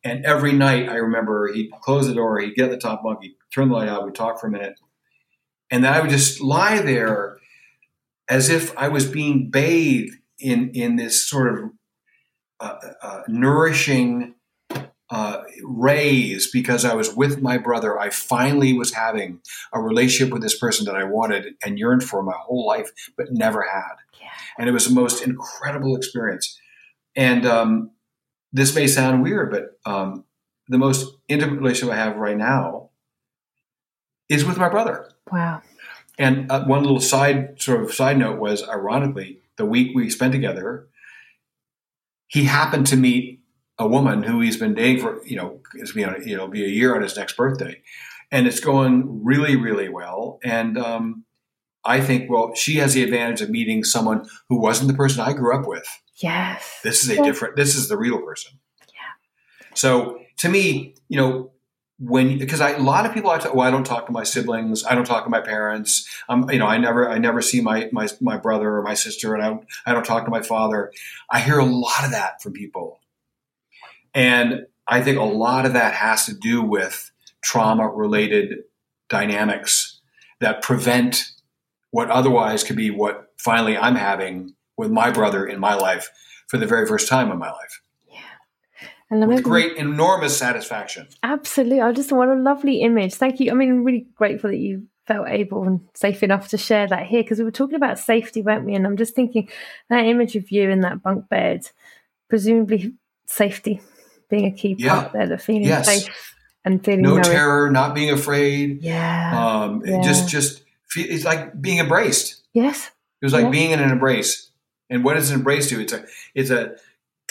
And every night, I remember he'd close the door, he'd get the top bunk, he'd turn the light out, we'd talk for a minute, and then I would just lie there as if I was being bathed in in this sort of uh, uh, nourishing uh, rays because I was with my brother. I finally was having a relationship with this person that I wanted and yearned for my whole life, but never had. Yeah. And it was the most incredible experience. And um, this may sound weird, but um, the most intimate relationship I have right now is with my brother. Wow. And uh, one little side sort of side note was, ironically, the week we spent together, he happened to meet a woman who he's been dating for, you know, it's be you know, be a year on his next birthday, and it's going really, really well. And um, I think, well, she has the advantage of meeting someone who wasn't the person I grew up with. Yes, this is a different. This is the real person. Yeah. So to me, you know, when because a lot of people I talk, well, I don't talk to my siblings, I don't talk to my parents. Um, you know, I never I never see my my my brother or my sister, and I don't I don't talk to my father. I hear a lot of that from people and I think a lot of that has to do with trauma related dynamics that prevent what otherwise could be what finally I'm having with my brother in my life for the very first time in my life. With great, enormous satisfaction. Absolutely. I just want a lovely image. Thank you. I mean, I'm really grateful that you felt able and safe enough to share that here because we were talking about safety, weren't we? And I'm just thinking that image of you in that bunk bed, presumably safety being a key part yeah. there, the feeling yes. safe and feeling no terror, not being afraid. Yeah. Um, yeah. Just, just it's like being embraced. Yes. It was like yeah. being in an embrace. And what does an embrace do? It's a, it's a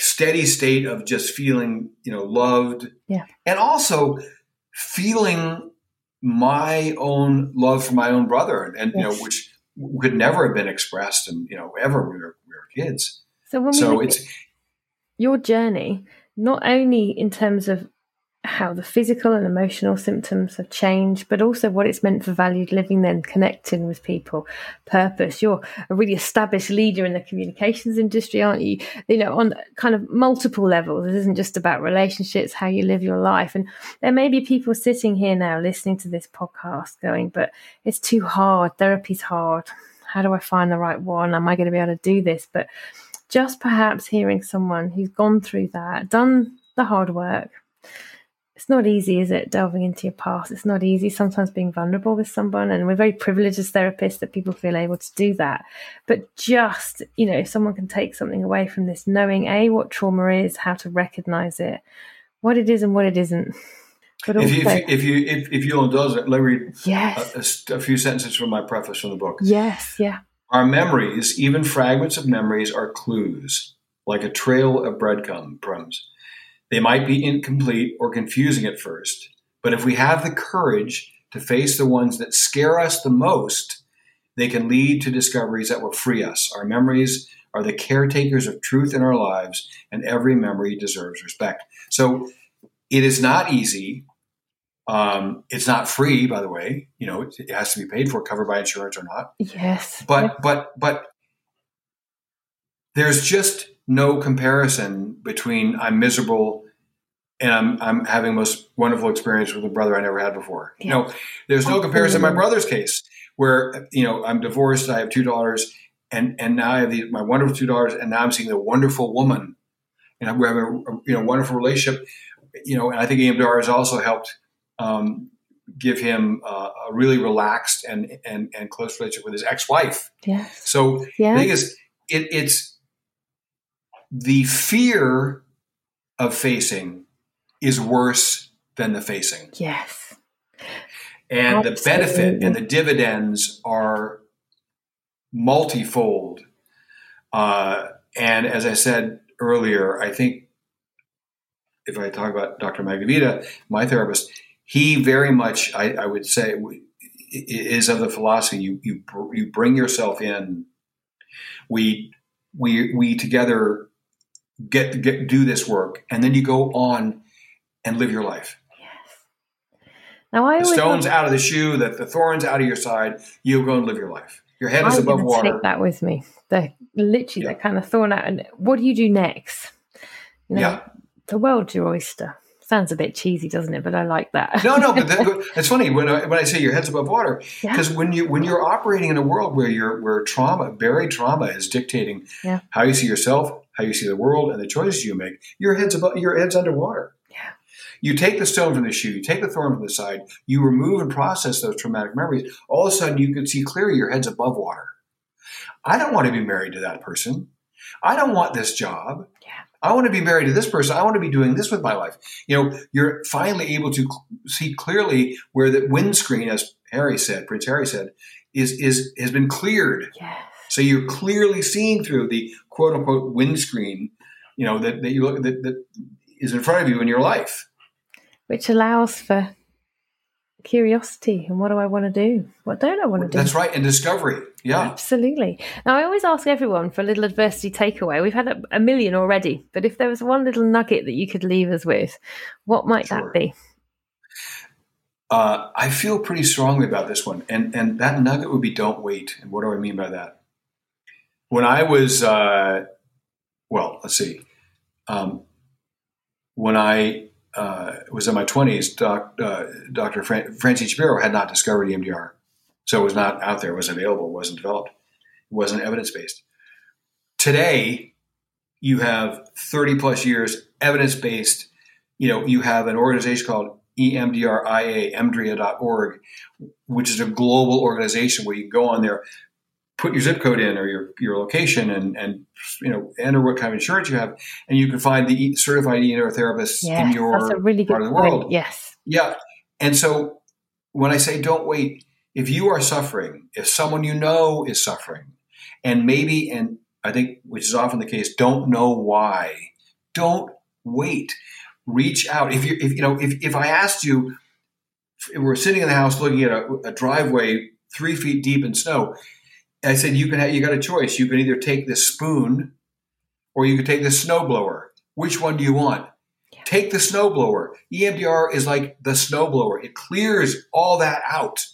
steady state of just feeling, you know, loved. Yeah. And also feeling my own love for my own brother, and, and yes. you know, which could never have been expressed, and you know, ever we were, we were kids. So when so it's your journey, not only in terms of how the physical and emotional symptoms have changed, but also what it's meant for valued living, then connecting with people, purpose. You're a really established leader in the communications industry, aren't you? You know, on kind of multiple levels. It isn't just about relationships, how you live your life. And there may be people sitting here now listening to this podcast going, but it's too hard. Therapy's hard. How do I find the right one? Am I going to be able to do this? But just perhaps hearing someone who's gone through that, done the hard work, it's not easy, is it? Delving into your past. It's not easy sometimes being vulnerable with someone. And we're very privileged as therapists that people feel able to do that. But just, you know, if someone can take something away from this, knowing A, what trauma is, how to recognize it, what it is and what it isn't. But also, if you, if you, if, if you'll indulge it, let me read yes. a, a, a few sentences from my preface from the book. Yes, yeah. Our memories, even fragments of memories, are clues, like a trail of breadcrumbs they might be incomplete or confusing at first, but if we have the courage to face the ones that scare us the most, they can lead to discoveries that will free us. Our memories are the caretakers of truth in our lives, and every memory deserves respect. So it is not easy. Um, it's not free, by the way. You know, it, it, has to be paid for, covered by insurance or not. Yes. But but but there's just no comparison between I'm miserable and I'm I'm having most wonderful experience with a brother I never had before. Yeah. You know, there's no comparison in my brother's case where you know I'm divorced, I have two daughters, and and now I have the, my wonderful two daughters, and now I'm seeing the wonderful woman, and we're having a you know wonderful relationship. You know, and I think EMDR has also helped um, give him uh, a really relaxed and and and close relationship with his ex-wife. Yeah. So yeah. the thing is, it, it's the fear of facing is worse than the facing. Yes. And Absolutely. the benefit and the dividends are multifold. Uh, and as I said earlier, I think if I talk about Dr. Magnavita, my therapist, he very much, I, I would say, is of the philosophy you, you, you bring yourself in. We, we, we together get, get do this work, and then you go on and live your life. Yes. Now I the stones out of the shoe, that the thorns out of your side. You go and live your life. Your head is I'm above water. Take that with me. The literally yeah. that kind of thorn out. And what do you do next? You know, yeah. the world's your oyster. Sounds a bit cheesy, doesn't it? But I like that. no, no, but that, it's funny when I, when I say your head's above water because yeah. when you when you're operating in a world where you're where trauma, buried trauma, is dictating yeah. how you see yourself, how you see the world, and the choices you make, your head's above your head's underwater. Yeah. You take the stone from the shoe, you take the thorn from the side, you remove and process those traumatic memories. All of a sudden, you can see clearly your head's above water. I don't want to be married to that person. I don't want this job. Yeah. I want to be married to this person. I want to be doing this with my life. You know, you're finally able to see clearly where the windscreen, as Harry said, Prince Harry said, is is has been cleared. Yes. So you're clearly seeing through the quote unquote windscreen, you know, that, that you look that, that is in front of you in your life which allows for curiosity and what do I want to do? What don't I want to do? That's right, and discovery. Yeah. Absolutely. Now, I always ask everyone for a little adversity takeaway. We've had a, a million already, but if there was one little nugget that you could leave us with, what might sure. that be? Uh, I feel pretty strongly about this one, and and that nugget would be don't wait. And what do I mean by that? When I was, uh, well, let's see, um, when I uh, was in my 20s, doc, uh, Dr. Fran- Francine Shapiro had not discovered EMDR. So it was not out there, it wasn't available, wasn't developed, it wasn't evidence based. Today, you have 30 plus years evidence based. You know, you have an organization called EMDRIA, emdria.org, which is a global organization where you go on there, put your zip code in or your, your location and, and you know enter what kind of insurance you have, and you can find the certified EMDR therapists yes, in your that's a really part of the world. Point. Yes. Yeah. And so when I say don't wait, if you are suffering, if someone you know is suffering, and maybe, and I think, which is often the case, don't know why, don't wait. Reach out. If you, if you know, if, if I asked you, if we're sitting in the house looking at a, a driveway three feet deep in snow, I said you can have, you got a choice. You can either take this spoon, or you can take the snowblower. Which one do you want? Take the snowblower. EMDR is like the snowblower. It clears all that out.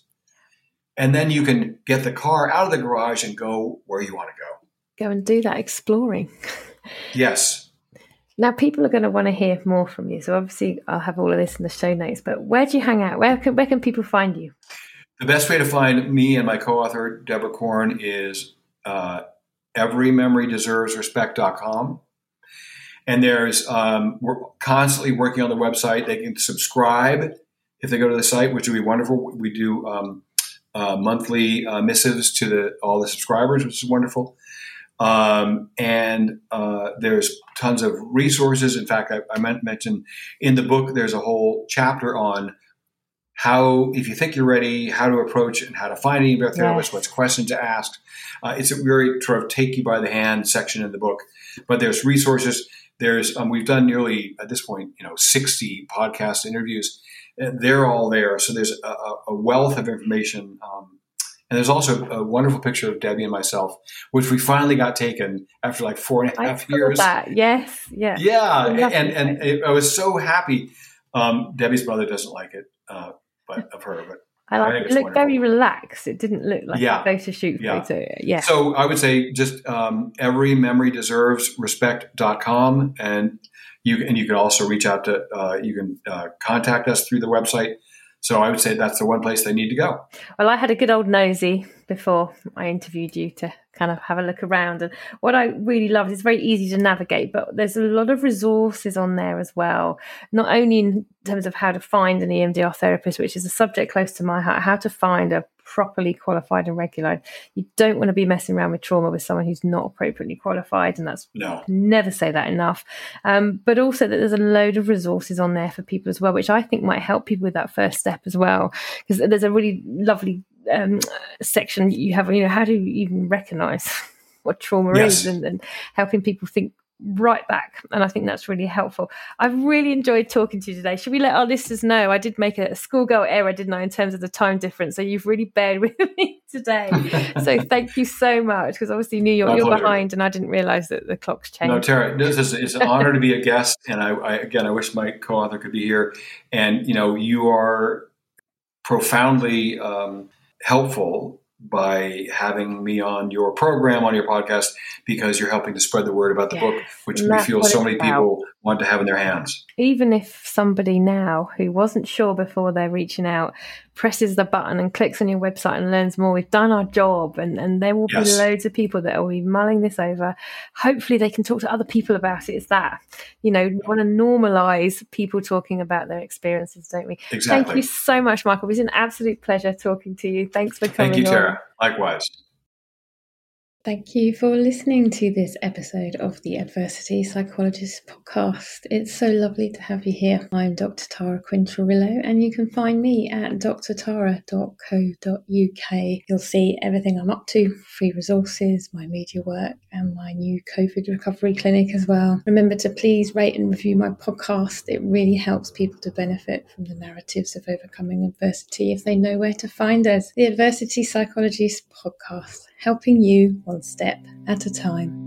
And then you can get the car out of the garage and go where you want to go. Go and do that exploring. Yes. Now, people are going to want to hear more from you. So, obviously, I'll have all of this in the show notes. But where do you hang out? Where can, where can people find you? The best way to find me and my co author, Deborah Korn, is uh, everymemorydeservesrespect.com. And there's, um, we're constantly working on the website. They can subscribe if they go to the site, which would be wonderful. We do um, uh, monthly uh, missives to the, all the subscribers, which is wonderful. Um, and uh, there's tons of resources. In fact, I, I mentioned in the book, there's a whole chapter on how, if you think you're ready, how to approach and how to find an therapist, Yes. what's questions to ask. Uh, it's a very sort of take you by the hand section in the book. But there's resources. There's um, we've done nearly at this point, you know, 60 podcast interviews. They're all there. So there's a, a- wealth of information. Um, and there's also a wonderful picture of Debbie and myself, which we finally got taken after like four and a half and a I half saw years. that. Yes. Yeah. Yeah, I love and and it, I was so happy. Um, Debbie's brother doesn't like it, uh, but of her. But I I like think it. looked very relaxed. It didn't look like Yeah. a photo shoot Yeah. photo. Yeah. so I would say just um, every memory deserves respect.com and you and you can also reach out to uh, you can uh, contact us through the website. So I would say that's the one place they need to go. Well, I had a good old nosy before I interviewed you to kind of have a look around. And what I really loved is very easy to navigate, but there's a lot of resources on there as well. Not only in terms of how to find an EMDR therapist, which is a subject close to my heart, how to find a properly qualified and regulated. You don't want to be messing around with trauma with someone who's not appropriately qualified, and that's No. never say that enough. Um, but also that there's a load of resources on there for people as well, which I think might help people with that first step as well. Because there's a really lovely um, section you have, you know, how do you even recognize what trauma Yes. is and, and helping people think right back. And I think that's really helpful. I've really enjoyed talking to you today. Should we let our listeners know? I did make a schoolgirl error, didn't I, in terms of the time difference? So you've really bared with me today. so thank you so much because obviously New York, My you're pleasure. behind and I didn't realize that the clock's changed. No, Tara, this is it's an honor to be a guest, and I, I again I wish my co-author could be here. And you know, you are profoundly um, helpful by having me on your program on your podcast because you're helping to spread the word about the book, which and we feel so many about. people want to have in their hands. even if somebody now who wasn't sure before they're reaching out presses the button and clicks on your website and learns more, we've done our job. And, and there will Yes. be loads of people that will be mulling this over. Hopefully, they can talk to other people about it. It's that, you know, we want to normalize people talking about their experiences, don't we? Exactly. Thank you so much, Michael. It was an absolute pleasure talking to you. Thanks for coming Thank you, on. Tara. Likewise. Thank you for listening to this episode of the Adversity Psychologist podcast. It's so lovely to have you here. I'm Dr. Tara Quinn-Cirillo, and you can find me at drtara.co.uk. You'll see everything I'm up to, free resources, my media work, and my new COVID recovery clinic as well. Remember to please rate and review my podcast. It really helps people to benefit from the narratives of overcoming adversity if they know where to find us. The Adversity Psychologist podcast, helping you one step at a time.